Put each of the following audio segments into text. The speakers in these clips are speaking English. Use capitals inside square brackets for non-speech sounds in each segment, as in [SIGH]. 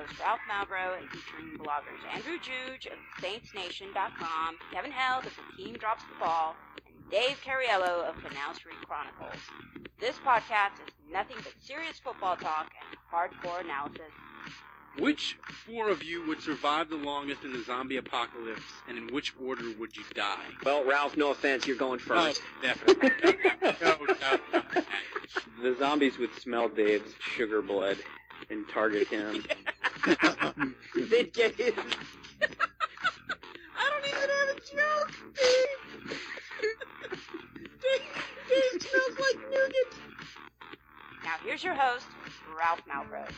host Ralph Malbrough and featuring bloggers Andrew Juge of SaintsNation.com, Kevin Held of The Team Drops the Ball, and Dave Cariello of Canal Street Chronicles. This podcast is nothing but serious football talk and hardcore analysis. Which four of you would survive the longest in the zombie apocalypse, and in which order would you die? Well, Ralph, no offense, you're going first. Oh, definitely. [LAUGHS] no, no, no. The zombies would smell Dave's sugar blood and target him. [LAUGHS] They'd get his. I don't even have a joke, Dave. Dave, Dave smells like nougat. Now here's your host, Ralph Malbrough.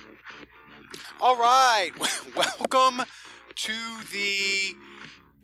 All right, [LAUGHS] welcome to the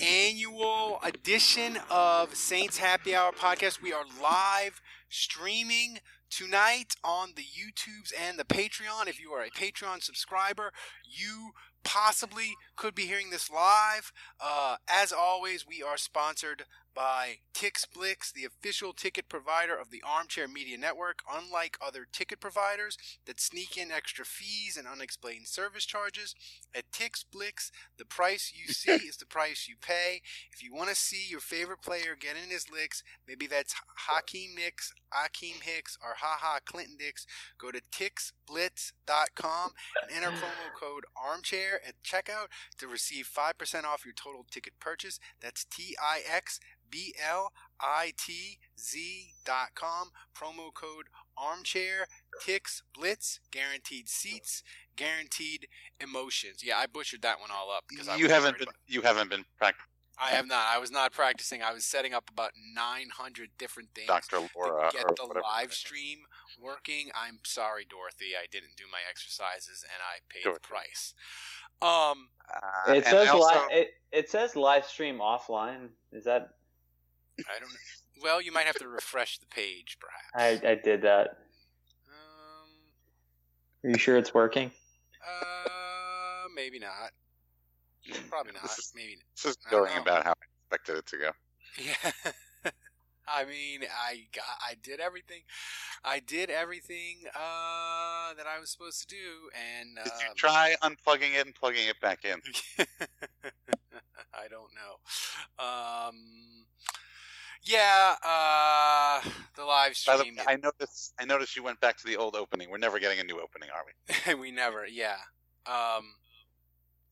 annual edition of Saints Happy Hour podcast. We are live streaming tonight on the YouTubes and the Patreon. If you are a Patreon subscriber, you possibly could be hearing this live. Uh, as always, we are sponsored by TixBlix, the official ticket provider of the Armchair Media Network. Unlike other ticket providers that sneak in extra fees and unexplained service charges, at TixBlix, the price you [LAUGHS] see is the price you pay. If you want to see your favorite player get in his licks, maybe that's Hakeem Nicks, Akeem Hicks, or Haha Clinton Dix, go to TixBlitz.com and enter promo code ARMCHAIR at checkout to receive 5% off your total ticket purchase. That's T I X B L I T Z dot com. Promo code armchair. Tix Blitz. Guaranteed seats. Guaranteed emotions. Yeah, I butchered that one all up because I you haven't been you haven't been practicing I have not. I was not practicing. I was setting up about 900 different things Dr. to get the live stream working. I'm sorry, Dorothy. I didn't do my exercises and I paid the price. Um, Uh, It says also, li- it, it says live stream offline. Is that I don't know. Well, you might have to refresh the page, perhaps. I, I did that. Um, Are you sure it's working? uh, maybe not. Probably not. This is- Maybe. this is going about how I expected it to go. [LAUGHS] Yeah. I mean, I got, I did everything. I did everything uh, that I was supposed to do, and Did you um, try unplugging it and plugging it back in? [LAUGHS] I don't know. Um, yeah, uh, the live By the stream. way, I noticed I noticed you went back to the old opening. We're never getting a new opening, are we? [LAUGHS] we never. Yeah. Um,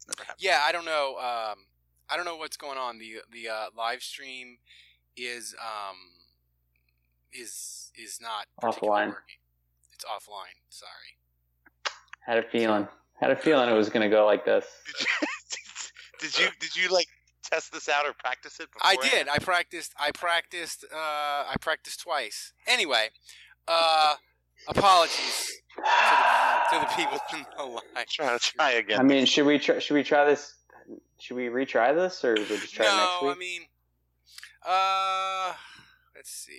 never yeah, I don't know. Um, I don't know what's going on. The the uh, live stream is um is is not particularly Offline. working. It's offline. Sorry. Had a feeling. Had a feeling it was gonna go like this. [LAUGHS] Did you, [LAUGHS] did you did you like test this out or practice it? I did. I practiced. I practiced. Uh, I practiced twice. Anyway, uh, apologies to the, to the people in the line. [LAUGHS] Try try again. I mean, should we try, should we try this? Should we retry this, or we'll just try it next No, week? I mean, uh, let's see.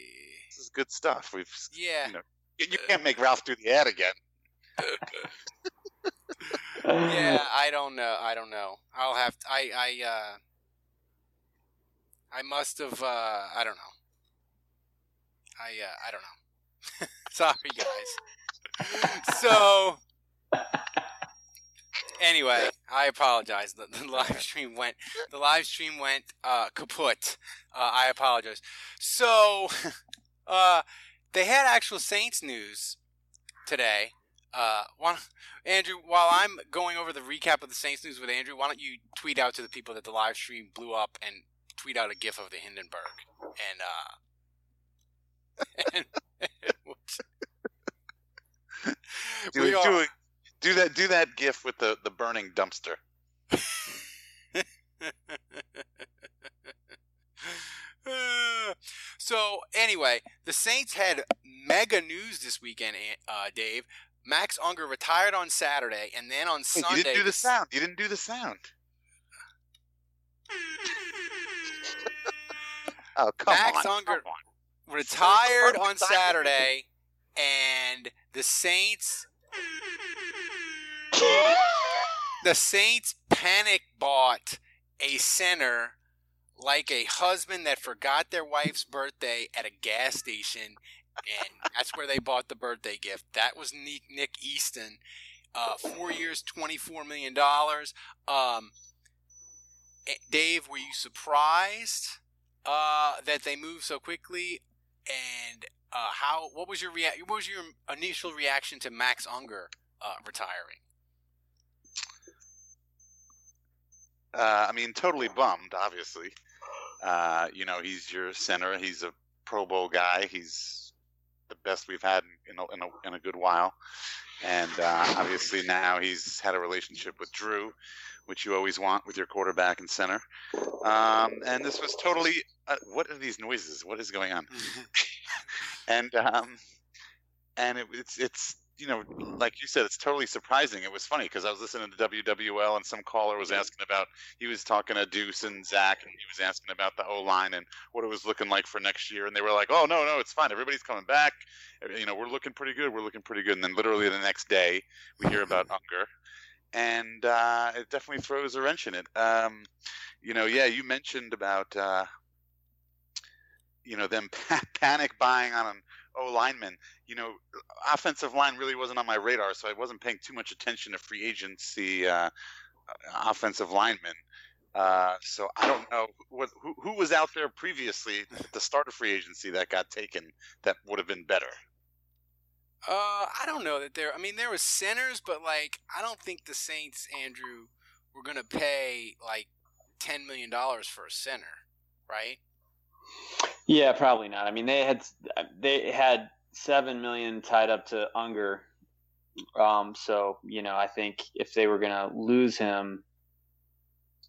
this is good stuff. We've Yeah. you know you, you can't make Ralph do the ad again. [LAUGHS] yeah, I don't know. I don't know. I'll have. To, I. I. Uh, I must have. Uh, I don't know. I. Uh, I don't know. [LAUGHS] Sorry, guys. So. Anyway, I apologize. The, the live stream went. The live stream went uh, kaput. Uh, I apologize. So, [LAUGHS] uh, they had actual Saints news today. Uh, one, Andrew, while I'm going over the recap of the Saints news with Andrew, why don't you tweet out to the people that the live stream blew up and tweet out a gif of the Hindenburg and uh [LAUGHS] and, Do, we do, are, do that do that gif with the, the burning dumpster. [LAUGHS] so anyway, the Saints had mega news this weekend, uh, Dave. Max Unger retired on Saturday, and then on Sunday. you didn't do the sound. You didn't do the sound. [LAUGHS] oh come on. Max on! Unger- come on. retired on. Saturday, and the Saints. [LAUGHS] the Saints panic bought a center like a husband that forgot their wife's birthday at a gas station, and that's where they bought the birthday gift. That was Nick, Nick Easton. Uh, four years, twenty-four million dollars. Um, eh, Dave, were you surprised uh, that they moved so quickly? And uh, how? What was your rea- What was your initial reaction to Max Unger uh, retiring? Uh, I mean, totally bummed. Obviously, uh, you know he's your center. He's a Pro Bowl guy. He's the best we've had in a, in a, in a good while. And uh, obviously now he's had a relationship with Drew, which you always want with your quarterback and center. Um, and this was totally. Uh, what are these noises? What is going on? [LAUGHS] and um, and it, it's it's you know like you said, it's totally surprising. It was funny because I was listening to WWL and some caller was asking about. He was talking to Deuce and Zach, and he was asking about the O line and what it was looking like for next year. And they were like, "Oh no, no, it's fine. Everybody's coming back. You know, we're looking pretty good. We're looking pretty good." And then literally the next day, we hear about Unger, and uh, it definitely throws a wrench in it. Um, you know, yeah, you mentioned about. Uh, you know them [LAUGHS] panic buying on O lineman. You know, offensive line really wasn't on my radar, so I wasn't paying too much attention to free agency uh, offensive linemen. Uh, so I don't know what who, who was out there previously at the start of free agency that got taken that would have been better. Uh, I don't know that there. I mean, there was centers, but like, I don't think the Saints, Andrew, were gonna pay like ten million dollars for a center, right? Yeah, probably not. I mean, they had they had seven million tied up to Unger, um, so you know, I think if they were gonna lose him,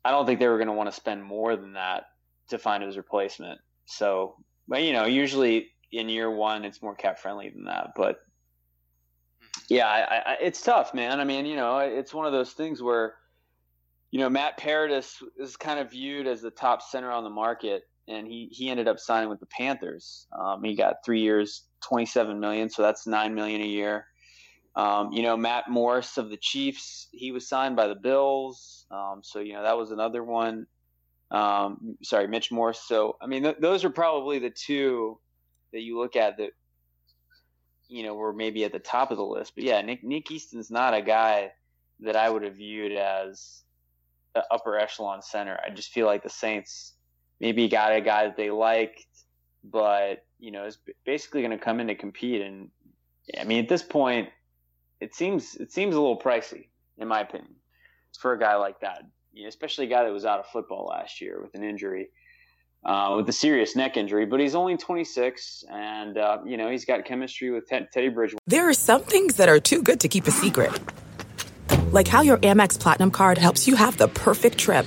I don't think they were gonna want to spend more than that to find his replacement. So, but you know, usually in year one, it's more cap friendly than that. But yeah, I, I, it's tough, man. I mean, you know, it's one of those things where, you know, Matt Paradis is kind of viewed as the top center on the market and he he ended up signing with the Panthers. Um, he got three years, twenty seven million, so that's nine million a year. Um, you know, Matt Morris of the Chiefs, he was signed by the Bills, um, so you know that was another one. Um, sorry, Mitch Morse. So I mean, th- those are probably the two that you look at that you know were maybe at the top of the list. But yeah, Nick Nick Easton's not a guy that I would have viewed as the upper echelon center. I just feel like the Saints maybe got a guy that they liked, but you know is basically going to come in to compete. And I mean, at this point, it seems it seems a little pricey, in my opinion, for a guy like that. You know, especially a guy that was out of football last year with an injury, uh, with a serious neck injury. But he's only 26, and uh, you know he's got chemistry with Ted- Teddy Bridgewater. There are some things that are too good to keep a secret, like how your Amex Platinum card helps you have the perfect trip.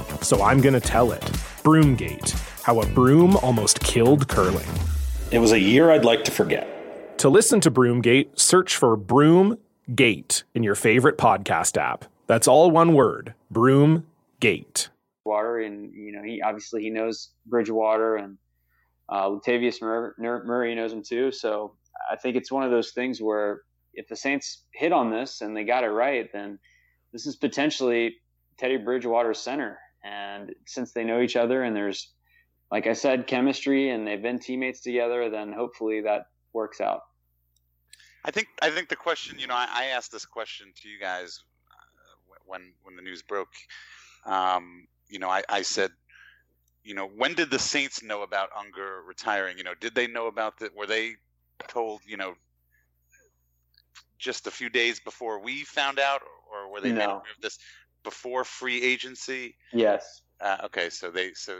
so I'm going to tell it. Broomgate How a Broom Almost Killed Curling. It was a year I'd like to forget. To listen to Broomgate, search for Broomgate in your favorite podcast app. That's all one word Broomgate. Bridgewater, and you know he obviously he knows Bridgewater and uh, Latavius Mur- Murray knows him too. So I think it's one of those things where if the Saints hit on this and they got it right, then this is potentially Teddy Bridgewater's center. And since they know each other and there's, like I said, chemistry and they've been teammates together, then hopefully that works out. I think I think the question, you know, I, I asked this question to you guys uh, when when the news broke. Um, you know, I, I said, you know, when did the Saints know about Unger retiring? You know, did they know about that? Were they told, you know, just a few days before we found out, or were they No. made aware of this before free agency? Yes. Uh, okay, so they so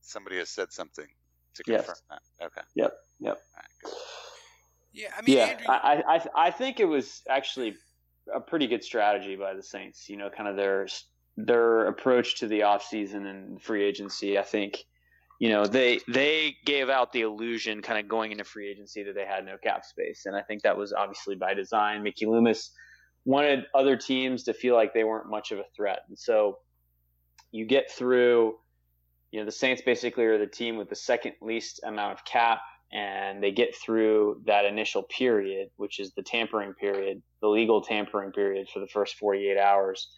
somebody has said something to Yes. confirm that. Okay. Yep. Yep. Yeah, I mean, yeah, Andrew, I, I I think it was actually a pretty good strategy by the Saints. You know, kind of their their approach to the offseason and free agency. I think, you know, they they gave out the illusion kind of going into free agency that they had no cap space, and I think that was obviously by design. Mickey Loomis wanted other teams to feel like they weren't much of a threat, and so you get through. You know, the Saints basically are the team with the second least amount of cap and they get through that initial period, which is the tampering period, the legal tampering period for the first 48 hours.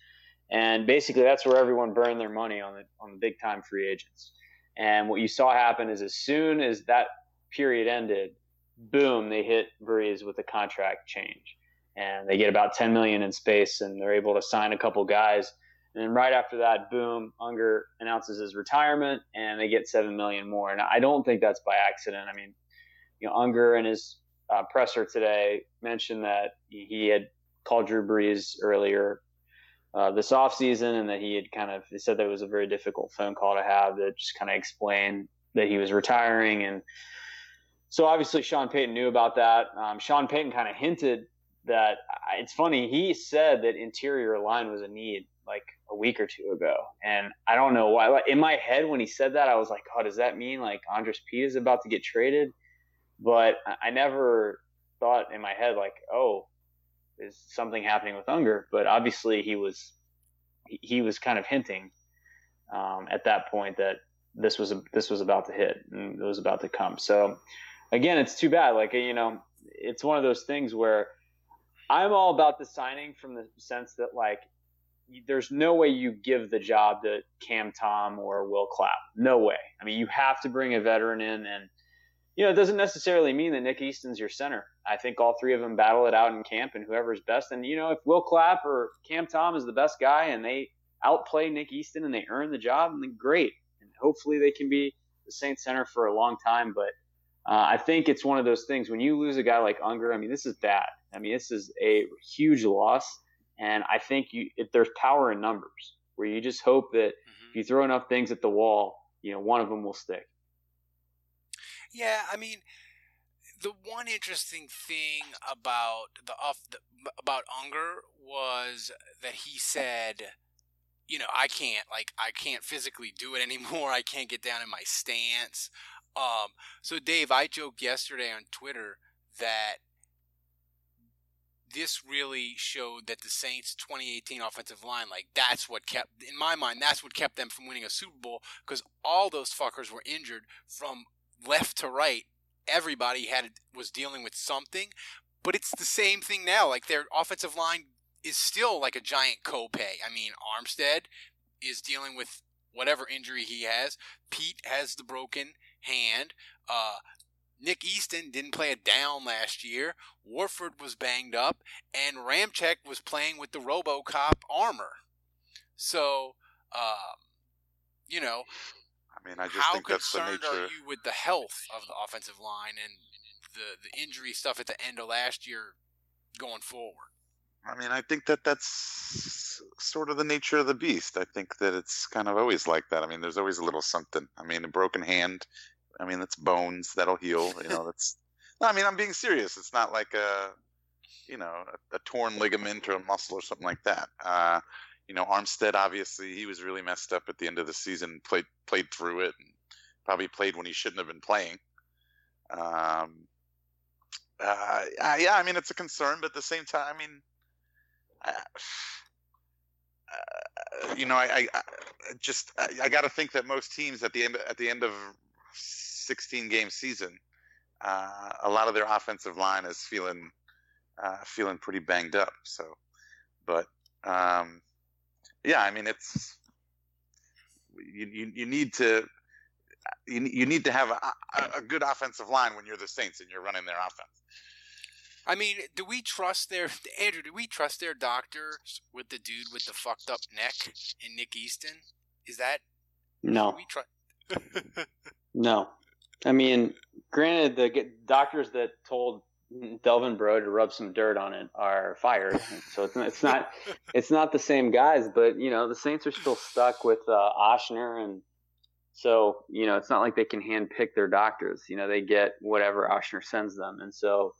And basically, that's where everyone burned their money on the on the big time free agents. And what you saw happen is as soon as that period ended, boom, they hit Brees with a contract change, and they get about 10 million in space, and they're able to sign a couple guys. And then right after that, boom, Unger announces his retirement, and they get seven million more. And I don't think that's by accident. I mean, you know, Unger and his uh, presser today mentioned that he had called Drew Brees earlier uh, this offseason and that he had kind of he said that it was a very difficult phone call to have that just kind of explained that he was retiring. And so obviously Sean Payton knew about that. Um, Sean Payton kind of hinted that it's funny. He said that interior line was a need like a week or two ago. And I don't know why. In my head, when he said that, I was like, oh, does that mean like Andrus Peat is about to get traded? But I- never thought in my head like, oh, is something happening with Unger? But obviously, he was he, he was kind of hinting um, at that point that this was this was about to hit and it was about to come. So again, it's too bad. Like you know, it's one of those things where I'm all about the signing from the sense that like there's no way you give the job to Cam Tom or Will Clapp. No way. I mean, you have to bring a veteran in, and you know, it doesn't necessarily mean that Nick Easton's your center. I think all three of them battle it out in camp, and whoever's best. And you know, if Will Clapp or Cam Tom is the best guy, and they outplay Nick Easton and they earn the job, then great. And hopefully, they can be the Saints center for a long time. But uh, I think it's one of those things when you lose a guy like Unger. I mean, this is bad. I mean, this is a huge loss, and I think you if there's power in numbers, where you just hope that if you throw enough things at the wall, you know, one of them will stick. Yeah, I mean, the one interesting thing about the off the, about Unger was that he said, you know, I can't like I can't physically do it [LAUGHS] anymore. I can't get down in my stance. Um, so Dave, I joked yesterday on Twitter that this really showed that the Saints 2018 offensive line, like that's what kept, in my mind, that's what kept them from winning a Super Bowl because all those fuckers were injured from left to right. Everybody had was dealing with something, but it's the same thing now. Like their offensive line is still like a giant copay. I mean, Armstead is dealing with whatever injury he has. Peat has the broken hand. Uh, Nick Easton didn't play a down last year. Warford was banged up, and Ramczyk was playing with the RoboCop armor. So, um, you know, I mean, I just how think that's the nature. are you with the health of the offensive line and the the injury stuff at the end of last year going forward? I mean, I think that that's sort of the nature of the beast. I think that it's kind of always like that. I mean, there's always a little something. I mean, a broken hand. I mean, that's bones that'll heal. You know, that's. [LAUGHS] No, I mean, I'm being serious. It's not like a, you know, a, a torn ligament or a muscle or something like that. Uh, you know, Armstead obviously he was really messed up at the end of the season. Played played through it, and probably played when he shouldn't have been playing. Um, uh, yeah, I mean, it's a concern, but at the same time, I mean, I, uh, you know, I, I, I just I, I got to think that most teams at the end at the end of 16 game season, uh, a lot of their offensive line is feeling uh, feeling pretty banged up. So, but um, yeah, I mean it's you, you, you need to you, you need to have a, a, a good offensive line when you're the Saints and you're running their offense. I mean, do we trust their Andrew? Do we trust their doctors with the dude with the fucked up neck and Nick Easton? Is that No, we try? [LAUGHS] no. I mean, granted, the doctors that told Delvin Breaux to rub some dirt on it are fired, [LAUGHS] so it's, it's not it's not the same guys. But you know, the Saints are still stuck with uh, Ochsner, and so you know, it's not like they can hand pick their doctors. You know, they get whatever Ochsner sends them, and so.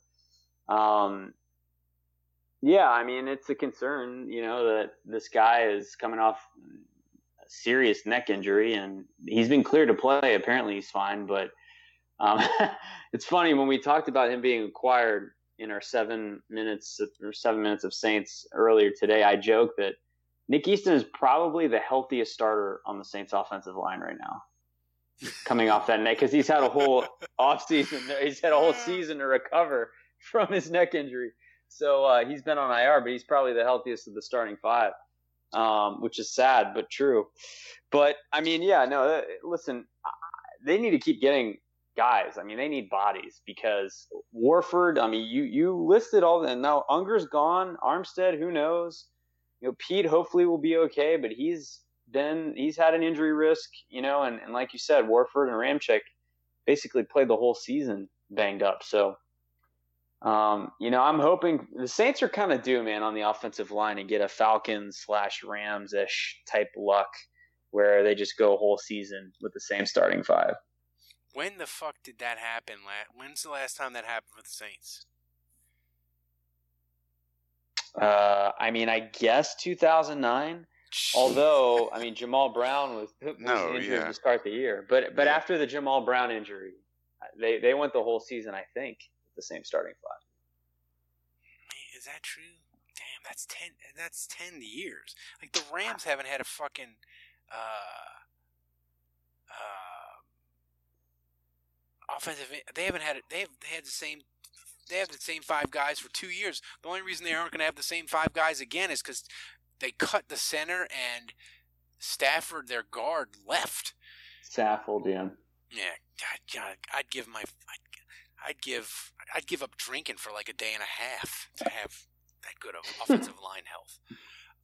Um, yeah, I mean, it's a concern, you know, that this guy is coming off serious neck injury and he's been cleared to play. Apparently, he's fine. But um, [LAUGHS] it's funny when we talked about him being acquired in our seven minutes or seven minutes of Saints earlier today. I joked that Nick Easton is probably the healthiest starter on the Saints offensive line right now. Coming off that neck, because he's had a whole [LAUGHS] offseason, he's had a whole season to recover from his neck injury. So uh, he's been on IR, but he's probably the healthiest of the starting five, um, which is sad but true. But I mean, yeah, no. uh, Listen, they need to keep getting guys. I mean, they need bodies because Warford. I mean, you you listed all the now. Unger's gone. Armstead, who knows? You know, Peat hopefully will be okay, but he's been he's had an injury risk. You know, and, and like you said, Warford and Ramczyk basically played the whole season banged up. So. Um, you know, I'm hoping the Saints are kind of due, man, on the offensive line and get a Falcons slash Rams ish type luck where they just go a whole season with the same starting five. When the fuck did that happen? When's the last time that happened for the Saints? Uh, I mean, I guess 2009. Although, I mean, Jammal Brown was, was No, injured yeah. to start the year, but but after the Jammal Brown injury, they they went the whole season, I think, with the same starting five. Man, is that true? Damn, that's ten. That's ten years. Like the Rams haven't had a fucking. Uh, uh, offensive. They haven't had it. They have they had the same. They have the same five guys for two years. The only reason they aren't going to have the same five guys again is because they cut the center and Stafford, their guard, left. Saffold, yeah. Yeah, God, God, I'd give my, I'd, I'd give, I'd give up drinking for like a day and a half to have that good of offensive [LAUGHS] line health.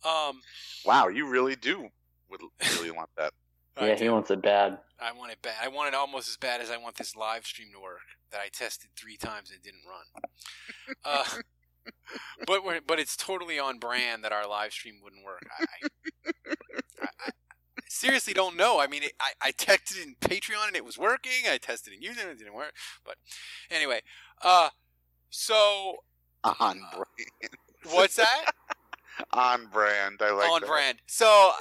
Um, Wow, you really do would [LAUGHS] really want that. Yeah, he wants it bad. I want it bad. I want it almost as bad as I want this live stream to work that I tested three times and it didn't run. [LAUGHS] Uh, but we're, but it's totally on brand that our live stream wouldn't work. I seriously don't know. I mean, it, I, I texted in Patreon and it was working. I tested in YouTube and it didn't work. But anyway, uh, so On brand. what's that? [LAUGHS] On brand. I like on that. brand. So,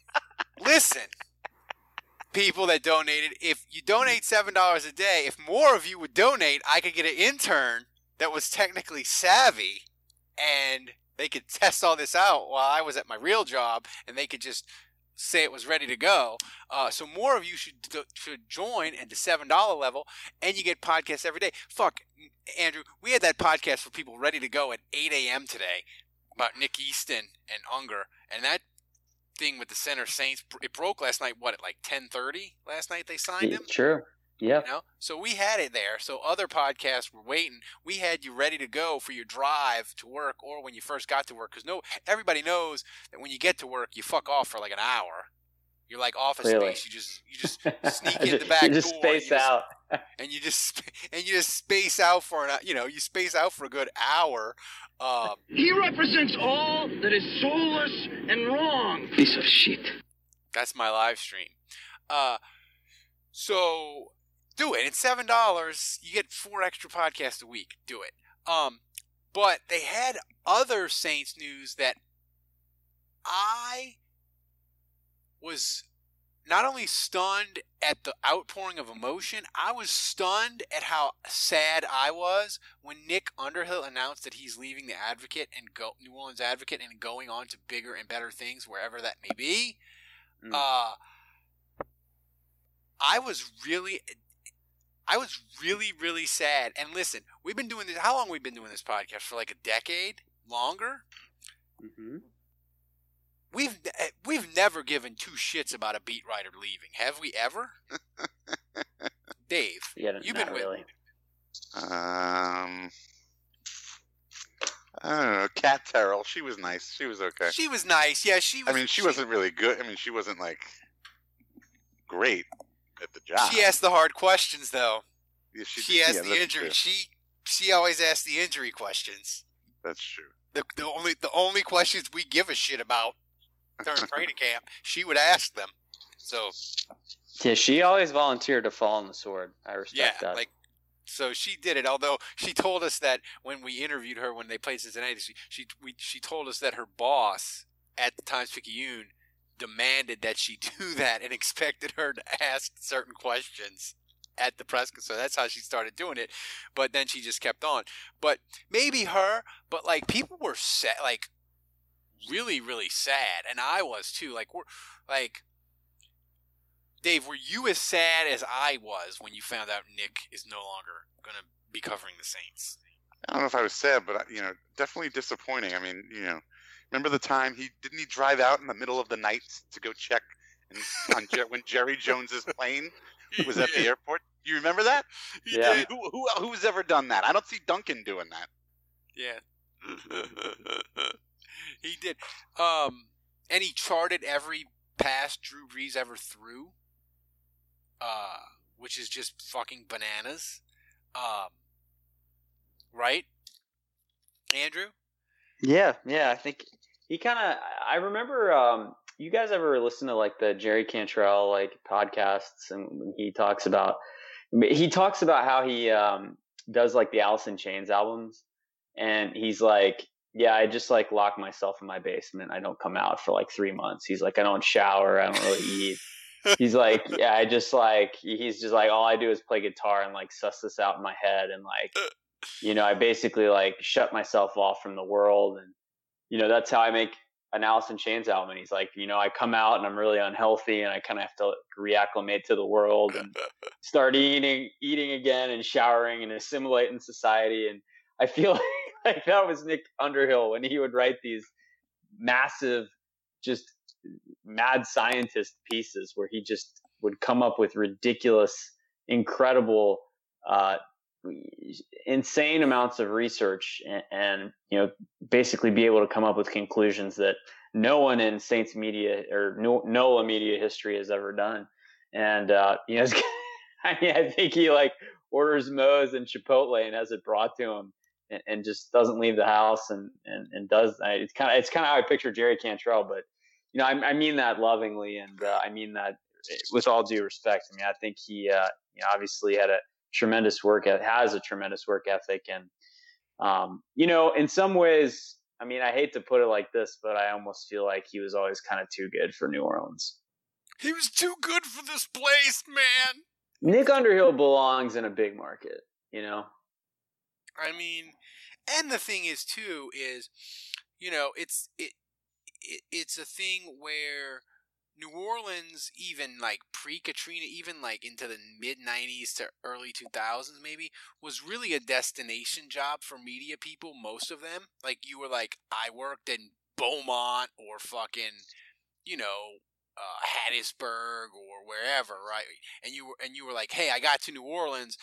[LAUGHS] listen, people that donated, if you donate seven dollars a day, if more of you would donate, I could get an intern that was technically savvy, and they could test all this out while I was at my real job, and they could just say it was ready to go. Uh, so more of you should should join at the seven dollar level, and you get podcasts every day. Fuck, Andrew, we had that podcast for people ready to go at eight a.m. today about Nick Easton and Unger, and that thing with the center Saints it broke last night. What at like ten thirty last night they signed him. Sure. Yep. You know, so we had it there. So other podcasts were waiting. We had you ready to go for your drive to work, or when you first got to work. Because no, everybody knows that when you get to work, you fuck off for like an hour. You're like office Clearly. space. You just you just [LAUGHS] sneak in the back you just door. space [LAUGHS] and you just- out. and you just and you just space out for an you know you space out for a good hour. Um, He represents all that is soulless and wrong. Piece of shit. That's my live stream. Uh, so do it. It's seven dollars. You get four extra podcasts a week. Do it. Um, but they had other Saints news that I was not only stunned at the outpouring of emotion, I was stunned at how sad I was when Nick Underhill announced that he's leaving the Advocate and go New Orleans Advocate and going on to bigger and better things wherever that may be. Mm. Uh, I was really, I was really, really sad. And listen, we've been doing this. How long we've been doing this podcast for? Like a decade, longer. Mm-hmm. We've eh, we've never given two shits about a beat writer leaving, have we ever? [LAUGHS] Dave, Yeah, you've not been with really. Um, I don't know. Kat Terrell, she was nice. She was okay. She was nice. Yeah, she was. I mean, she, wasn't really good. I mean, she wasn't like great at the job. She asked the hard questions though. Yeah, she, She asked yeah, the injury. true. She she always asked the injury questions. That's true. The, the only the only questions we give a shit about during [LAUGHS] training camp, she would ask them. So Yeah, she always volunteered to fall on the sword. I respect yeah, that. like so she did it. Although she told us that when we interviewed her when they played Cincinnati, she she we, she told us that her boss at the Times Picayune demanded that she [LAUGHS] do that and expected her to ask certain questions at the press. So that's how she started doing it. But then she just kept on. But maybe her. But like people were sad, like really really sad, and I was too. Like we're like. Dave, were you as sad as I was when you found out Nick is no longer going to be covering the Saints? I don't know if I was sad, but you know, definitely disappointing. I mean, you know, remember the time he didn't he drive out in the middle of the night to go check and, on Jer- when Jerry Jones's plane was at the [LAUGHS] airport? You remember that? Yeah. Who, who who's ever done that? I don't see Duncan doing that. Yeah. [LAUGHS] he did. Um, and he charted every pass Drew Brees ever threw, uh, which is just fucking bananas. Um, right? Andrew? Yeah, yeah. I think he kind of. I remember. Um, you guys ever listen to like the Jerry Cantrell like podcasts, and he talks about he talks about how he um, does like the Alice in Chains albums, and he's like, yeah, I just like lock myself in my basement. I don't come out for like three months. He's like, I don't shower. I don't really eat. [LAUGHS] he's like, yeah, I just like. He's just like, all I do is play guitar and like suss this out in my head, and like you know, I basically like shut myself off from the world. And, you know, that's how I make an in Chains album. And he's like, you know, I come out and I'm really unhealthy and I kind of have to reacclimate to the world and [LAUGHS] start eating, eating again and showering and assimilate in society. And I feel like, [LAUGHS] like that was Nick Underhill when he would write these massive, just mad scientist pieces where he just would come up with ridiculous, incredible, uh, insane amounts of research and, and, you know basically be able to come up with conclusions that no one in Saints media or no, media history has ever done. And uh, you know, [LAUGHS] I mean, I think he like orders Moe's and Chipotle and has it brought to him, and, just doesn't leave the house and and, and does. It's kind of it's kind of how I picture Jerry Cantrell, but you know, I, I mean that lovingly, and uh, I mean that with all due respect. I mean, I think he uh, you know, obviously had a tremendous work has a tremendous work ethic and um, you know in some ways i mean i hate to put it like this but i almost feel like he was always kind of too good for new orleans He was too good for this place, man. nick underhill belongs in a big market you know I mean, and the thing is too is, you know, it's it, it it's a thing where New Orleans, even like pre Katrina, even like into the mid '90s to early 2000s, maybe was really a destination job for media people. Most of them, like you were like, I worked in Beaumont or fucking, you know, uh, Hattiesburg or wherever, right? And you were and you were like, hey, I got to New Orleans.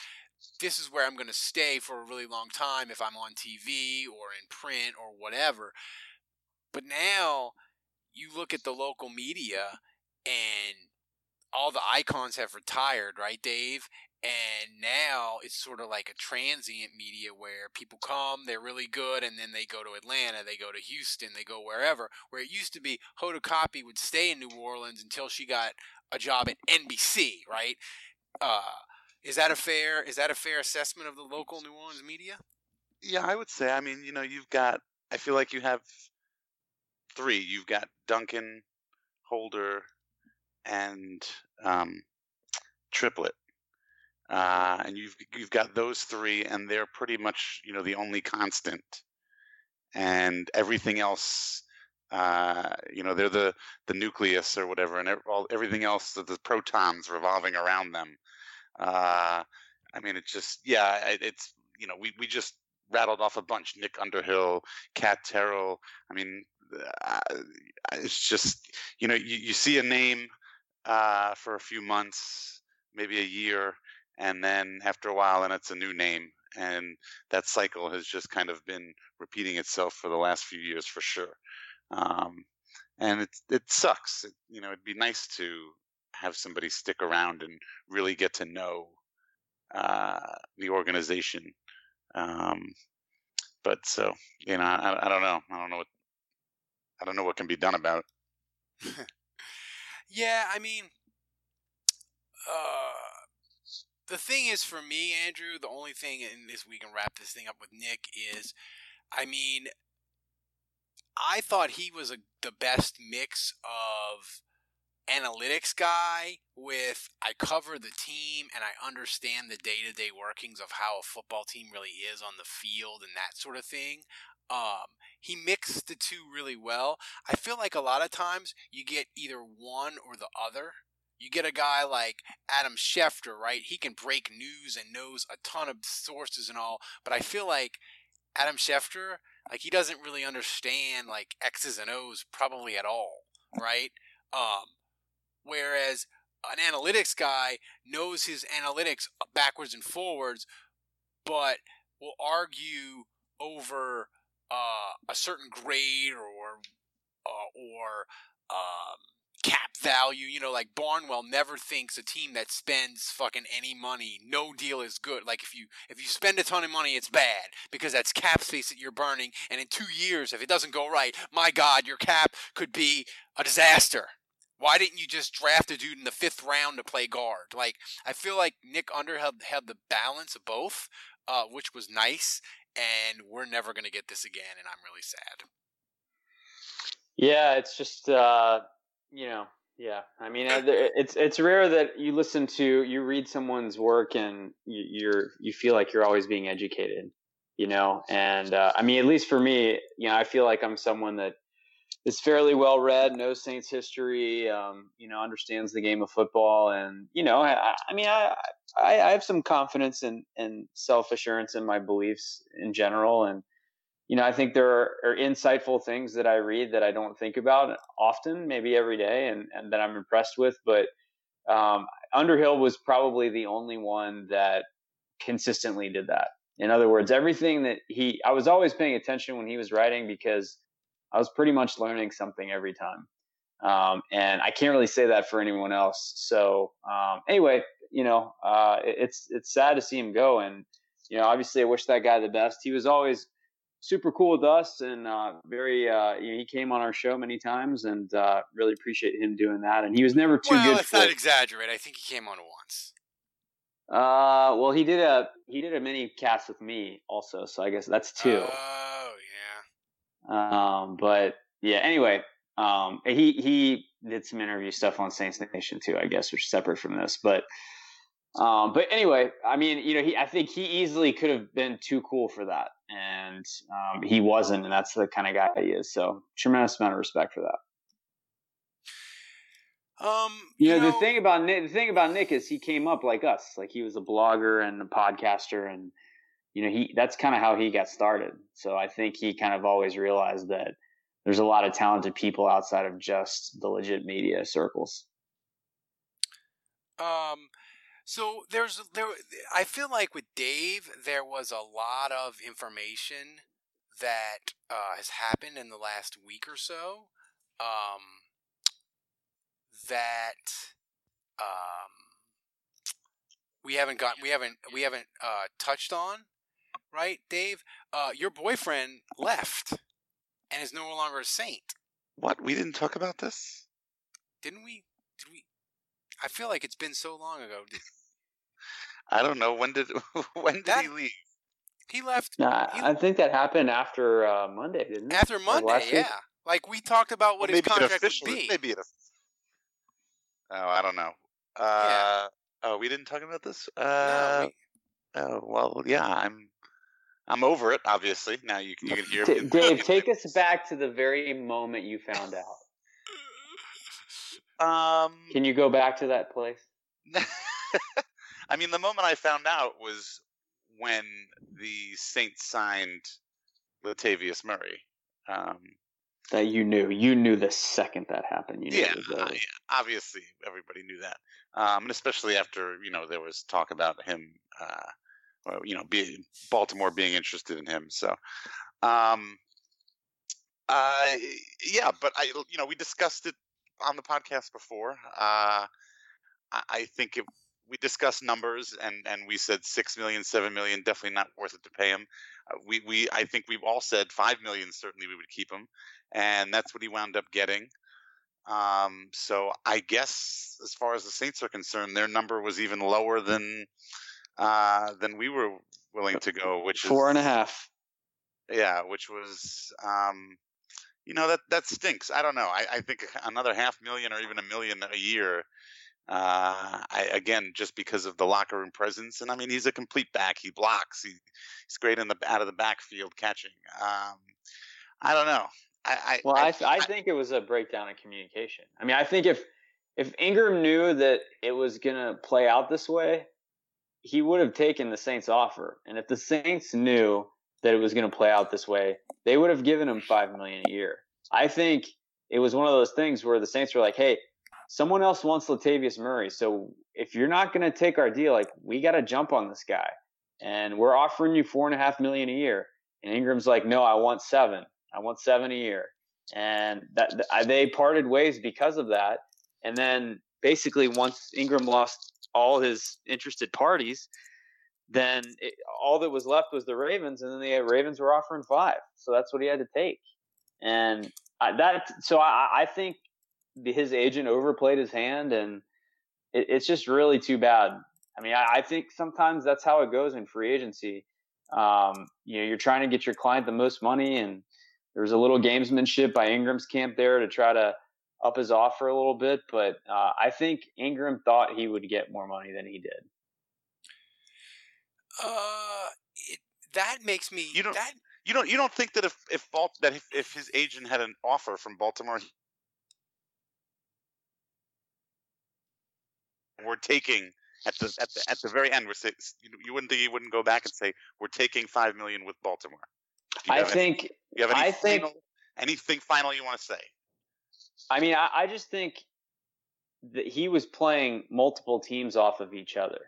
This is where I'm going to stay for a really long time if I'm on TV or in print or whatever. But now you look at the local media and all the icons have retired, right, Dave? And now it's sort of like a transient media where people come, they're really good, and then they go to Atlanta, they go to Houston, they go wherever. Where it used to be Hoda Kotb would stay in New Orleans until she got a job at NBC, right? Uh, is that a fair is that a fair assessment of the local New Orleans media? Yeah, I would say. I mean, you know, you've got. I feel like you have three. You've got Duncan, Holder, and um, Triplett. Uh, and you've you've got those three, and they're pretty much you know the only constant, and everything else, uh, you know, they're the the nucleus or whatever, and all, everything else, the, the protons revolving around them. Uh, I mean, it's just yeah, it, it's you know, we we just rattled off a bunch: Nick Underhill, Kat Terrell. I mean, it's just you know, you, you see a name uh, for a few months, maybe a year, and then after a while, and it's a new name, and that cycle has just kind of been repeating itself for the last few years for sure. Um, and it it sucks. It, you know, it'd be nice to have somebody stick around and really get to know uh, the organization. Um, but so you know, I, I don't know. I don't know what I don't know what can be done about it. [LAUGHS] Yeah, I mean, uh, the thing is for me, Andrew, the only thing, and this we can wrap this thing up with Nick is, I mean, I thought he was a, the best mix of analytics guy with I cover the team and I understand the day to day workings of how a football team really is on the field and that sort of thing. Um, he mixed the two really well. I feel like a lot of times you get either one or the other. You get a guy like Adam Schefter, right? He can break news and knows a ton of sources and all, but I feel like Adam Schefter, like he doesn't really understand like X's and O's probably at all, right? Um, whereas an analytics guy knows his analytics backwards and forwards, but will argue over uh, a certain grade or uh, or um, cap value. You know, like Barnwell never thinks a team that spends fucking any money, no deal is good. Like if you if you spend a ton of money, it's bad because that's cap space that you're burning. And in two years, if it doesn't go right, my God, your cap could be a disaster. Why didn't you just draft a dude in the fifth round to play guard? Like I feel like Nick Underhill had the balance of both, uh, which was nice and we're never going to get this again, and I'm really sad. Yeah, it's just uh, you know, yeah. I mean, it's it's rare that you listen to you read someone's work and you, you're you feel like you're always being educated, you know. And uh, I mean, at least for me, you know, I feel like I'm someone that is fairly well read, knows Saints history, um, you know, understands the game of football, and you know, I, I mean, I, I, I have some confidence and and self assurance in my beliefs in general, and you know, I think there are, are, insightful things that I read that I don't think about often, maybe every day, and and that I'm impressed with. But um, Underhill was probably the only one that consistently did that. In other words, everything that he, I was always paying attention when he was writing because I was pretty much learning something every time. Um, and I can't really say that for anyone else. So um, anyway, you know, uh, it, it's it's sad to see him go, and you know, obviously, I wish that guy the best. He was always super cool with us, and uh, very. Uh, you know, he came on our show many times, and uh, really appreciate him doing that. And he was never too well, good. let's not exaggerate. I think he came on once. Uh, well, he did a he did a mini cast with me also, so I guess that's two. Um, but yeah, anyway, um, he he did some interview stuff on Saints Nation too, I guess, which is separate from this. But um, but anyway, I mean, you know, he I think he easily could have been too cool for that, and um, he wasn't, and that's the kind of guy he is. So tremendous amount of respect for that. Um, you, you know, know, the thing about Nick, the thing about Nick is he came up like us, like he was a blogger and a podcaster, and you know, he that's kind of how he got started. So I think he kind of always realized that there's a lot of talented people outside of just the legit media circles. Um, so there's there. I feel like with Dave, there was a lot of information that uh, has happened in the last week or so. Um, that um, we haven't got we haven't we haven't uh, touched on, right, Dave? Uh, your boyfriend left and is no longer a saint. What? We didn't talk about this? Didn't we? Did we? I feel like it's been so long ago. Did, [LAUGHS] I don't know. When did [LAUGHS] when did That- he leave? he left Nah, I think that happened after uh, Monday, didn't it? after Monday. last week? Yeah, like we talked about what Well, his maybe it contract would be. maybe it Oh, I don't know. Uh, Oh, we didn't talk about this. Uh, oh well, yeah. I'm I'm over it. Obviously, now you can, you can hear me. [LAUGHS] Dave, take us back to the very moment you found out. Um, Can you go back to that place? [LAUGHS] I mean, the moment I found out was when the Saints signed Latavius Murray. Um, That you knew. You knew the second that happened. You knew yeah, uh, obviously everybody knew that, um, and especially after you know there was talk about him, uh, you know, being Baltimore being interested in him. So, um, uh, yeah, but I, you know, we discussed it on the podcast before. Uh, I, I think it, we discussed numbers, and and we said six million, seven million, definitely not worth it to pay him. Uh, we we I think we've all said five million certainly we would keep him, and that's what he wound up getting. Um, so I guess as far as the Saints are concerned, their number was even lower than uh, than we were willing to go, which is Four and a half. yeah, which was um, you know that that stinks. I don't know. I, I think another half million or even a million a year. Uh, I, again, just because of the locker room presence, and I mean, he's a complete back. He blocks. He, he's great in the out of the backfield catching. Um, I don't know. I, I Well, I, I think it was a breakdown in communication. I mean, I think if if Ingram knew that it was gonna play out this way, he would have taken the Saints offer. And if the Saints knew that it was gonna play out this way, they would have given him five million a year. I think it was one of those things where the Saints were like, "Hey, someone else wants Latavius Murray, so if you're not gonna take our deal, like we got to jump on this guy, and we're offering you four and a half million a year." And Ingram's like, "No, I want seven. I want seven a year." and that th- they parted ways because of that. And then basically, once Ingram lost all his interested parties, then it, all that was left was the Ravens, and then the Ravens were offering five, so that's what he had to take. And I, that, so I, I think his agent overplayed his hand, and it, it's just really too bad. I mean, I, I think sometimes that's how it goes in free agency. Um, you know, you're trying to get your client the most money, and there was a little gamesmanship by Ingram's camp there to try to up his offer a little bit, but uh, I think Ingram thought he would get more money than he did. Uh, it, that makes me. You don't. That You don't. You don't think that if if Balt, that if, if his agent had an offer from Baltimore, we're taking at the at the at the very end, we're saying you, you wouldn't think he wouldn't go back and say we're taking five million with Baltimore. You I have any- think. you have any I think. final, anything final you want to say? I mean, I, I just think that he was playing multiple teams off of each other,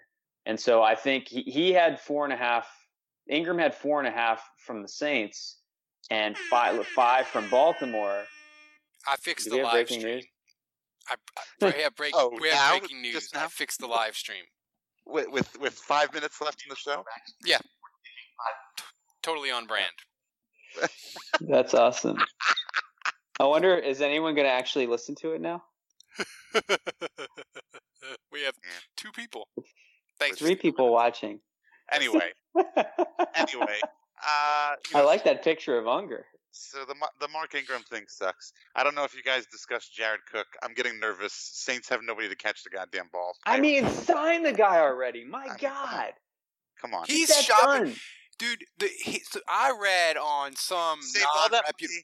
and so I think he, he had four and a half. Ingram had four and a half from the Saints, and five five from Baltimore. I fixed Do the we have live breaking stream. news? I, [LAUGHS] I, I have break, Oh, we have now? breaking news. Just I now? fixed the live stream. With with, with five minutes left in the show. Yeah. Totally on brand. That's awesome. I wonder, is anyone going to actually listen to it now? [LAUGHS] we have two people. Thanks. Three people watching. Anyway, [LAUGHS] anyway, uh, you I know, like that picture of Unger. So the the Mark Ingram thing sucks. I don't know if you guys discussed Jared Cook. I'm getting nervous. Saints have nobody to catch the goddamn ball. I mean, sign the guy already. My God. Come on. He's that shopping, done. dude. The, he, so I read on some saved all that non-reputable.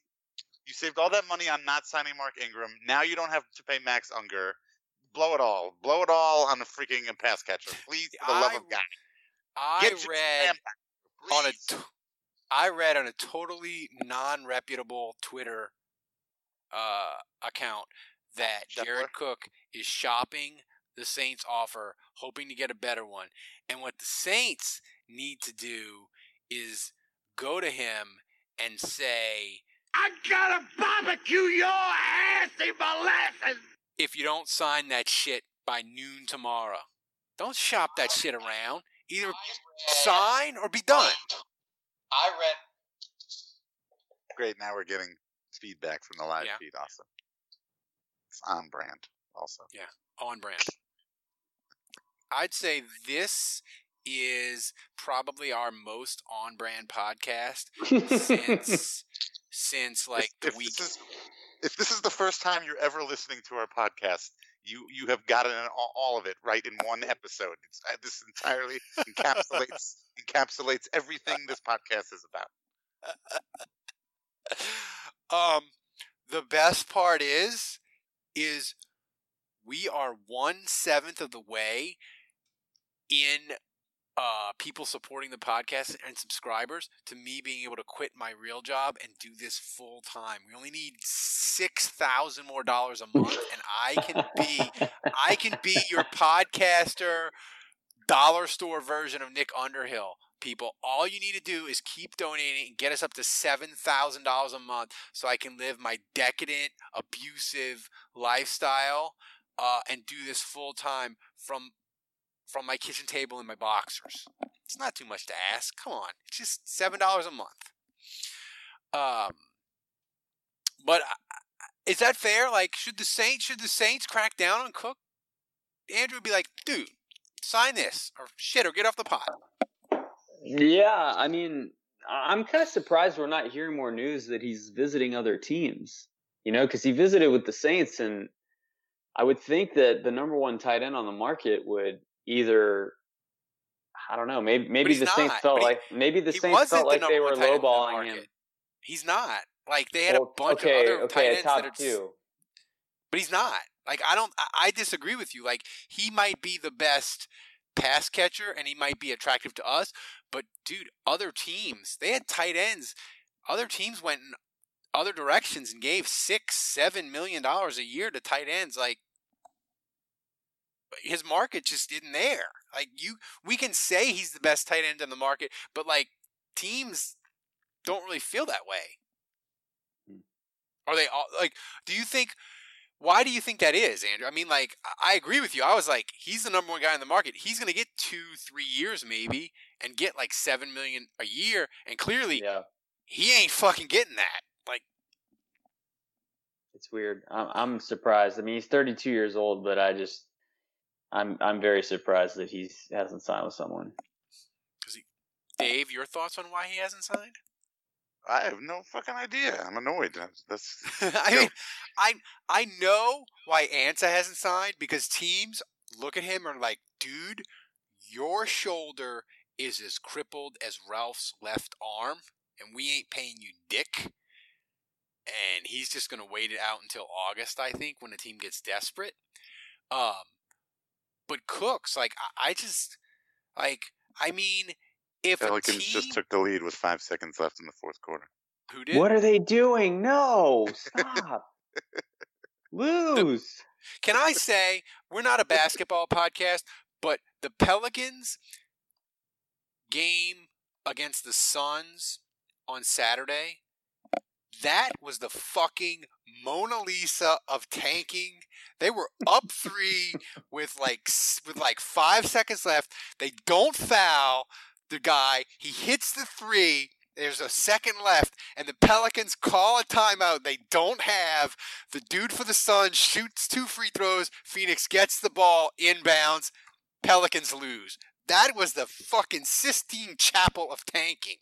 You saved all that money on not signing Mark Ingram. Now you don't have to pay Max Unger. Blow it all. Blow it all on a freaking pass catcher, please, for the love of God. I read on a t- I read on a totally non-reputable Twitter uh, account that Jared Cook is shopping the Saints offer, hoping to get a better one. And what the Saints need to do is go to him and say, I gotta barbecue your ass in molasses. if you don't sign that shit by noon tomorrow, don't shop that shit around. Either sign or be done. I read. Great. Now we're getting feedback from the live Yeah. feed. Awesome. It's on brand. Also. Yeah, on brand. I'd say this is probably our most on brand podcast [LAUGHS] since since like the if week. This is, if this is the first time you're ever listening to our podcast, You you have gotten all, all of it right in one episode. It's, uh, this entirely encapsulates [LAUGHS] encapsulates everything this podcast is about. [LAUGHS] Um, the best part is, is we are one seventh of the way in uh, people supporting the podcast and subscribers to me being able to quit my real job and do this full time. We only need six thousand more dollars a [LAUGHS] month, and I can be I can be your podcaster dollar store version of Nick Underhill. People, all you need to do is keep donating and get us up to seven thousand dollars a month, so I can live my decadent, abusive lifestyle uh, and do this full time from from my kitchen table in my boxers. It's not too much to ask. Come on, it's just seven dollars a month. Um, but is that fair? Like, should the Saints should the Saints crack down on Cook? Andrew would be like, dude, sign this or shit or get off the pot. Yeah, I mean, I'm kind of surprised we're not hearing more news that he's visiting other teams. You know, because he visited with the Saints, and I would think that the number one tight end on the market would either I don't know. Maybe maybe the not. Saints felt he- like maybe the he Saints felt the like they number were one tight end on the lowballing him. He's not. Like they had Well, a bunch okay, of other okay, tight ends top that are two. but he's not. Like I don't. I, I disagree with you. Like he might be the best pass catcher, and he might be attractive to us. But dude, other teams they had tight ends. Other teams went in other directions and gave six, seven million dollars a year to tight ends. Like his market just isn't there. Like you, we can say he's the best tight end in the market, but like teams don't really feel that way. Hmm. Are they all like? Do you think? Why do you think that is, Andrew? I mean, like, I agree with you. I was like, he's the number one guy in the market. He's going to get two, three years maybe, and get like seven million a year. And clearly, he ain't fucking getting that. Like, It's weird. I'm, I'm surprised. I mean, he's 32 years old, but I just, I'm, I'm very surprised that he hasn't signed with someone. He, Dave, your thoughts on why he hasn't signed? I have no fucking idea. I'm annoyed. That's, that's [LAUGHS] I mean, I I know why Ansah hasn't signed because teams look at him and are like, dude, your shoulder is as crippled as Ralph's left arm, and we ain't paying you dick. And he's just gonna wait it out until August, I think, when the team gets desperate. Um, but Cooks, like, I, I just like, I mean, if a Pelicans team just took the lead with five seconds left in the fourth quarter. who did What are they doing? No, [LAUGHS] stop. Lose. Can I say we're not a [LAUGHS] basketball podcast, but the Pelicans game against the Suns on Saturday, that was the fucking Mona Lisa of tanking. They were up 3 with like with like 5 seconds left. They don't foul the guy. He hits the 3 there's a second left, and the Pelicans call a timeout. They don't have the dude for the Suns shoots two free throws. Phoenix gets the ball inbounds. Pelicans lose. That was the fucking Sistine Chapel of tanking.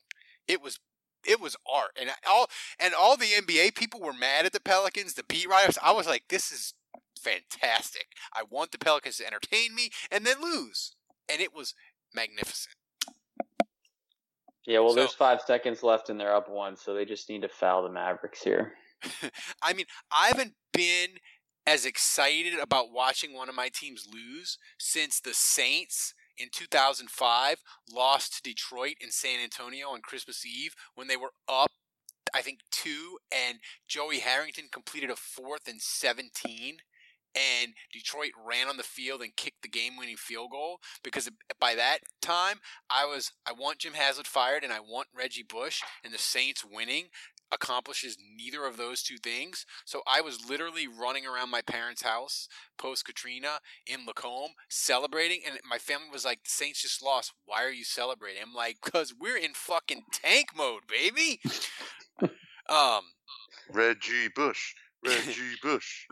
It was it was art, and all and all the NBA people were mad at the Pelicans. The beat writers, I was like, this is fantastic. I want the Pelicans to entertain me and then lose, and it was magnificent. Yeah, well, So- there's five seconds left and they're up one, so they just need to foul the Mavericks here. [LAUGHS] I mean, I haven't been as excited about watching one of my teams lose since the Saints in 2005 lost to Detroit in San Antonio on Christmas Eve when they were up, I think, two, and Joey Harrington completed a fourth and 17. And Detroit ran on the field and kicked the game-winning field goal because by that time I was I want Jim Haslett fired and I want Reggie Bush and the Saints winning accomplishes neither of those two things. So I was literally running around my parents' house post Katrina in Lacombe celebrating, and my family was like, "The Saints just lost. Why are you celebrating?" I'm like, "Cause we're in fucking tank mode, baby." um, Reggie Bush. Reggie [LAUGHS] Bush.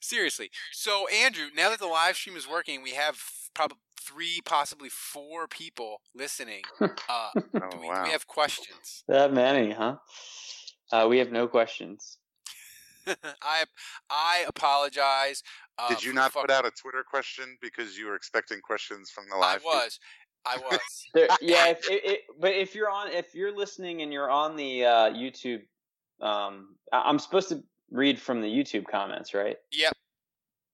seriously. So Andrew, now that the live stream is working, we have probably three, possibly four people listening. [LAUGHS] Uh, do, we, do wow. we have questions? That many, huh? Uh, we have no questions. [LAUGHS] I I apologize. Uh, Did you not put out a Twitter question because you were expecting questions from the live? feed? was. I was. [LAUGHS] There, yeah, if, it, it, but if you're on, if you're listening and you're on the uh, YouTube, um, I- I'm supposed to read from the YouTube comments, right? Yep.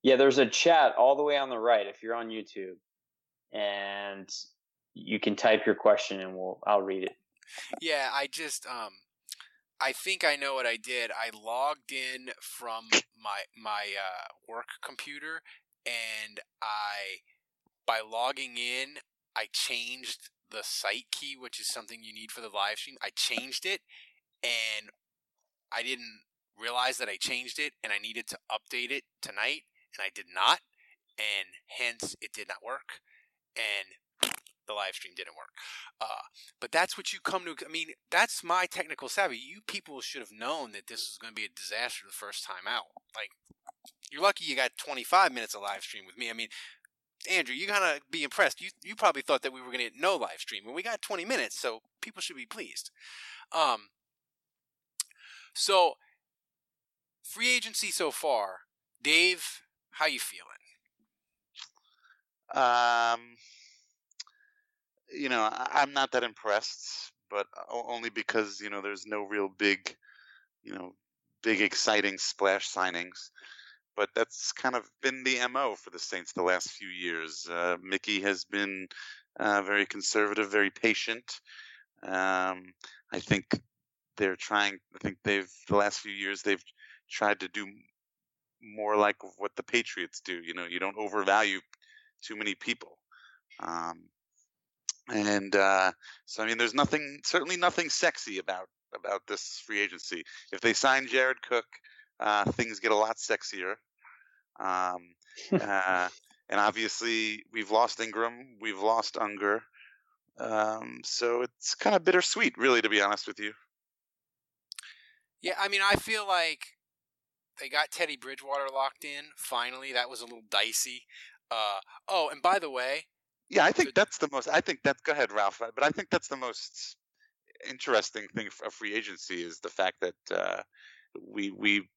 Yeah, there's a chat all the way on the right if you're on YouTube, and you can type your question and we'll I'll read it. Yeah, I just um I think I know what I did. I logged in from my my uh, work computer and I by logging in I changed the site key, which is something you need for the live stream. I changed it and I didn't realize that I changed it and I needed to update it tonight and I did not and hence it did not work and the live stream didn't work. Uh, but that's what you come to. I mean, that's my technical savvy. You people should have known that this was going to be a disaster the first time out. Like, you're lucky you got 25 minutes of live stream with me. I mean, Andrew, you gotta be impressed. You you probably thought that we were going to get no live stream, and we got 20 minutes, so people should be pleased. Um. So, free agency so far, Dave. How you feeling? Um, you know, I'm not that impressed, but only because you know there's no real big, you know, big exciting splash signings. But that's kind of been the mo for the Saints the last few years. Uh, Mickey has been uh, very conservative, very patient. Um, I think they're trying. I think they've the last few years they've tried to do more like what the Patriots do. You know, you don't overvalue too many people. Um, and uh, so, I mean, there's nothing, certainly nothing sexy about about this free agency. If they sign Jared Cook, uh, things get a lot sexier. Um, uh, [LAUGHS] and obviously, we've lost Ingram, we've lost Unger. Um, so it's kind of bittersweet, really, to be honest with you. Yeah, I mean, I feel like they got Teddy Bridgewater locked in. Finally, that was a little dicey. Uh, oh, and by the way, Yeah, I think that's the most. I think that's. Go ahead, Ralph. But I think that's the most interesting thing of free agency is the fact that uh, we we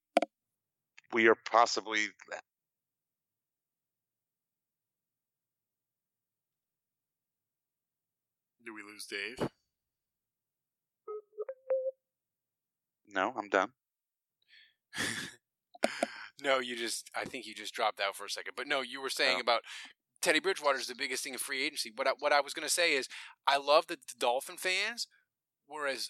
we are possibly do we lose Dave? no. I'm done. [LAUGHS] No, you just. I think you just dropped out for a second. But no, you were saying Oh. about Teddy Bridgewater is the biggest thing in free agency. What I, what I was going to say is, I love that the Dolphin fans were as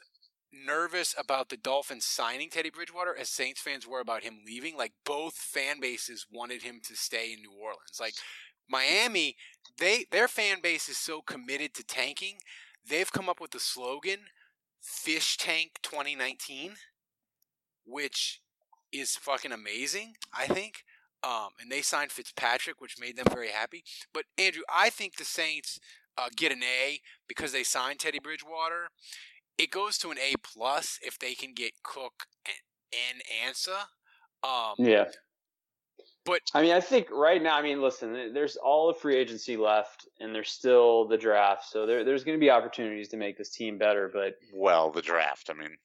nervous about the Dolphins signing Teddy Bridgewater as Saints fans were about him leaving. Like both fan bases wanted him to stay in New Orleans. Like Miami, they their fan base is so committed to tanking. They've come up with the slogan "Fish Tank 2019," which is fucking amazing. I think. Um, and they signed Fitzpatrick, which made them very happy. But Andrew, I think the Saints uh, get an A because they signed Teddy Bridgewater. It goes to an A plus if they can get Cook and, and Ansah. Um, Yeah. But I mean, I think right now, I mean, listen, there's all the free agency left, and there's still the draft, so there, there's going to be opportunities to make this team better. But Well, the draft. I mean,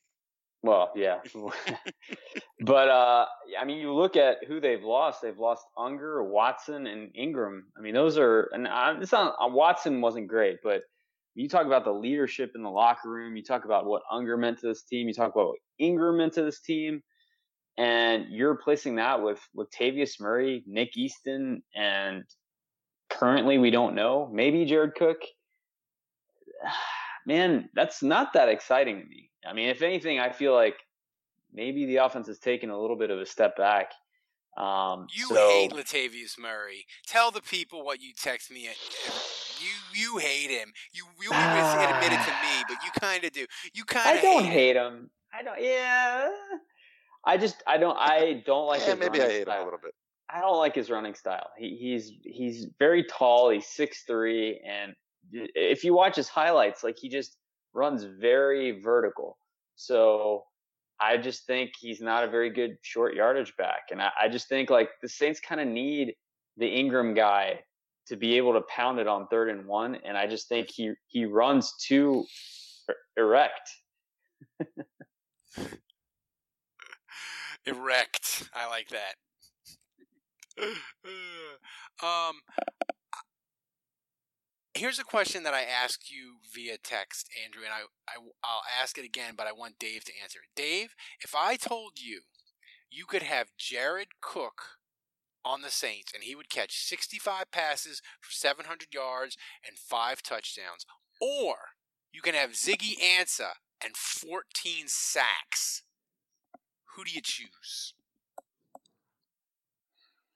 well, yeah, [LAUGHS] [LAUGHS] but uh, I mean, you look at who they've lost. They've lost Unger, Watson, and Ingram. I mean, those are and uh, it's not uh, Watson wasn't great, but you talk about the leadership in the locker room. You talk about what Unger meant to this team. You talk about what Ingram meant to this team, and you're replacing that with Latavius Murray, Nick Easton, and currently we don't know. Maybe Jared Cook. [SIGHS] Man, that's not that exciting to me. I mean, if anything, I feel like maybe the offense has taken a little bit of a step back. Um, you so, hate Latavius Murray. Tell the people what you text me. At, you you hate him. You you always admit it to me, but you kind of do. You kind of. I don't hate, hate him. I don't. Yeah. I just I don't I [LAUGHS] don't like yeah, his maybe I hate him a little bit. I don't like his running style. He, he's he's very tall. He's six three, and if you watch his highlights, like he just runs very vertical. So I just think he's not a very good short yardage back, and I, I just think like the Saints kind of need the Ingram guy to be able to pound it on third and one, and I just think he he runs too er- erect. Erect. I like that. [LAUGHS] um, here's a question that I asked you via text, Andrew, and I, I I'll ask it again, but I want Dave to answer it. Dave, if I told you you could have Jared Cook on the Saints and he would catch 65 passes for 700 yards and five touchdowns, or you can have Ziggy Ansah and 14 sacks, who do you choose?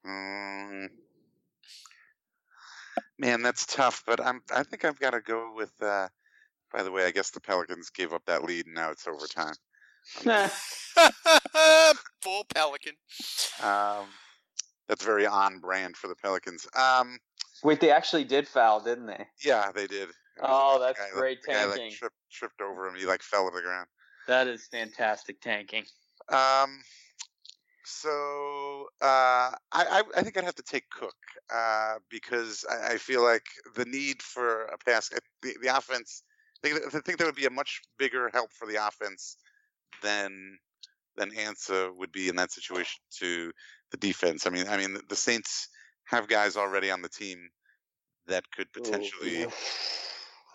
Mm, man, that's tough. But I'm. I think I've got to go with. Uh, by the way, I guess the Pelicans gave up that lead, and now it's overtime. [LAUGHS] Full Pelican. Um, that's very on brand for the Pelicans. Um, Wait, they actually did foul, didn't they? yeah, they did. Oh, that's guy that- great the guy, like, tanking. tripped, tripped over him. He like fell to the ground. That is fantastic tanking. Um, so uh, I, I think I'd have to take Cook uh, because I, I feel like the need for a pass the, the offense. I think, I think that would be a much bigger help for the offense than than Ansah would be in that situation to the defense. I mean, I mean the Saints have guys already on the team that could potentially.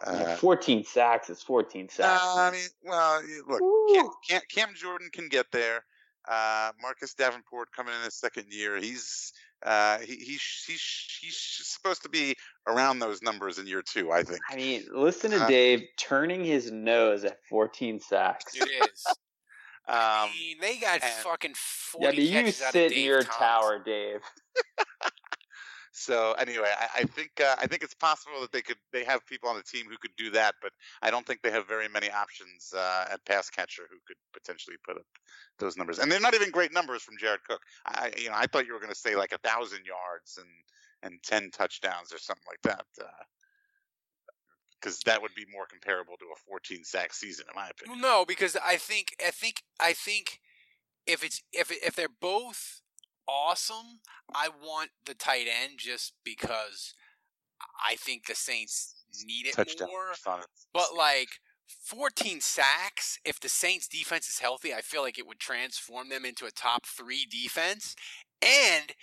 Uh, 14 sacks is 14 sacks. no, I mean, well, look, Cam, Cam, Cam Jordan can get there. Uh, Marcus Davenport coming in his second year, he's uh, he, he's he's he's supposed to be around those numbers in year two, I think. I mean, listen to Uh, Dave turning his nose at 14 sacks. It is. [LAUGHS] I Um, mean, they got fucking 40 Yeah, do you catches out of sit in your Thomas. tower, Dave? [LAUGHS] so anyway, I, I think uh, I think it's possible that they could they have people on the team who could do that, but I don't think they have very many options uh, at pass catcher who could potentially put up those numbers. And they're not even great numbers from Jared Cook. I you know I thought you were going to say like a thousand yards and and ten touchdowns or something like that. Uh, because that would be more comparable to a 14 sack season, in my opinion. No, because I think I think I think if it's if if they're both awesome, I want the tight end just because I think the Saints need it Touchdown. more. But like 14 sacks, if the Saints defense is healthy, I feel like it would transform them into a top three defense. And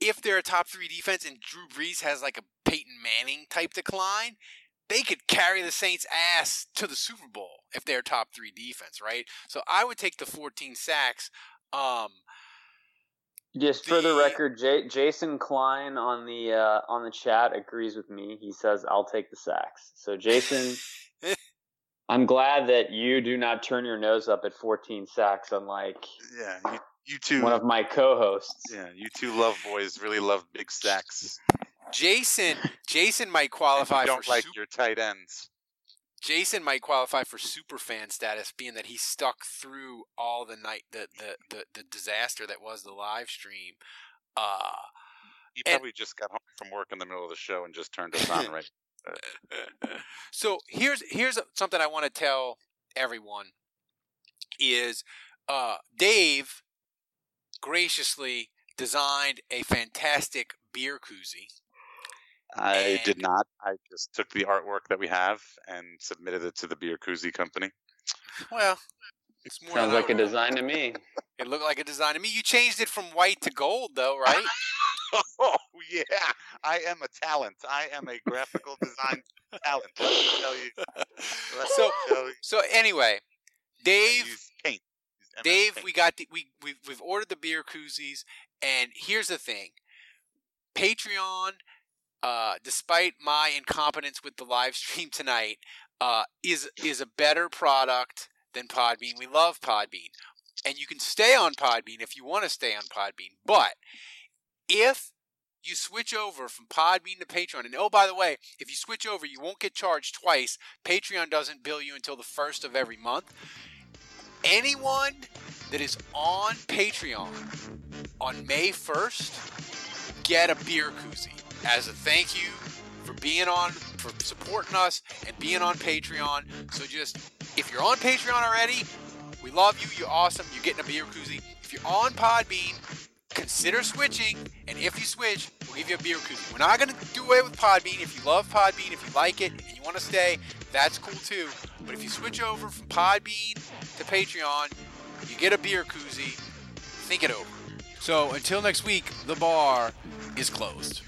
if they're a top three defense and Drew Brees has like a Peyton Manning type decline, they could carry the Saints' ass to the Super Bowl if they're top three defense, right? So I would take the 14 sacks. Um, Just for the record, J- Jason Klein on the uh, on the chat agrees with me. He says I'll take the sacks. So Jason, [LAUGHS] I'm glad that you do not turn your nose up at 14 sacks, unlike Yeah, you, you two. one of my co-hosts. Yeah, you two love boys really love big sacks. Jason, Jason might qualify you don't for like super, your tight ends. Jason might qualify for super fan status, being that he stuck through all the night the the, the, the disaster that was the live stream. Uh, He probably just got home from work in the middle of the show and just turned us on right. [LAUGHS] so here's here's something I want to tell everyone is uh, Dave graciously designed a fantastic beer koozie. I did not. I just took the artwork that we have and submitted it to the beer koozie company. Well, it's more Sounds like a design to me. It looked like a design to me. You changed it from white to gold, though, right? [LAUGHS] oh yeah, I am a talent. I am a graphical design talent. Let me tell you. Let so, tell you. so anyway, Dave, paint. Dave, we got the, we we we've ordered the beer koozies, and here's the thing: Patreon, uh, despite my incompetence with the live stream tonight, uh, is is a better product than Podbean. We love Podbean, and you can stay on Podbean if you want to stay on Podbean. But if you switch over from Podbean to Patreon, and oh by the way, if you switch over, you won't get charged twice. Patreon doesn't bill you until the first of every month. Anyone that is on Patreon on May 1st, get a beer koozie as a thank you for being on, for supporting us and being on Patreon. So just, if you're on Patreon already, we love you. You're awesome. You're getting a beer koozie. If you're on Podbean, consider switching. And if you switch, we'll give you a beer koozie. We're not going to do away with Podbean. If you love Podbean, if you like it, and you want to stay, that's cool too. But if you switch over from Podbean to Patreon, you get a beer koozie think it over. So until next week, the bar is closed.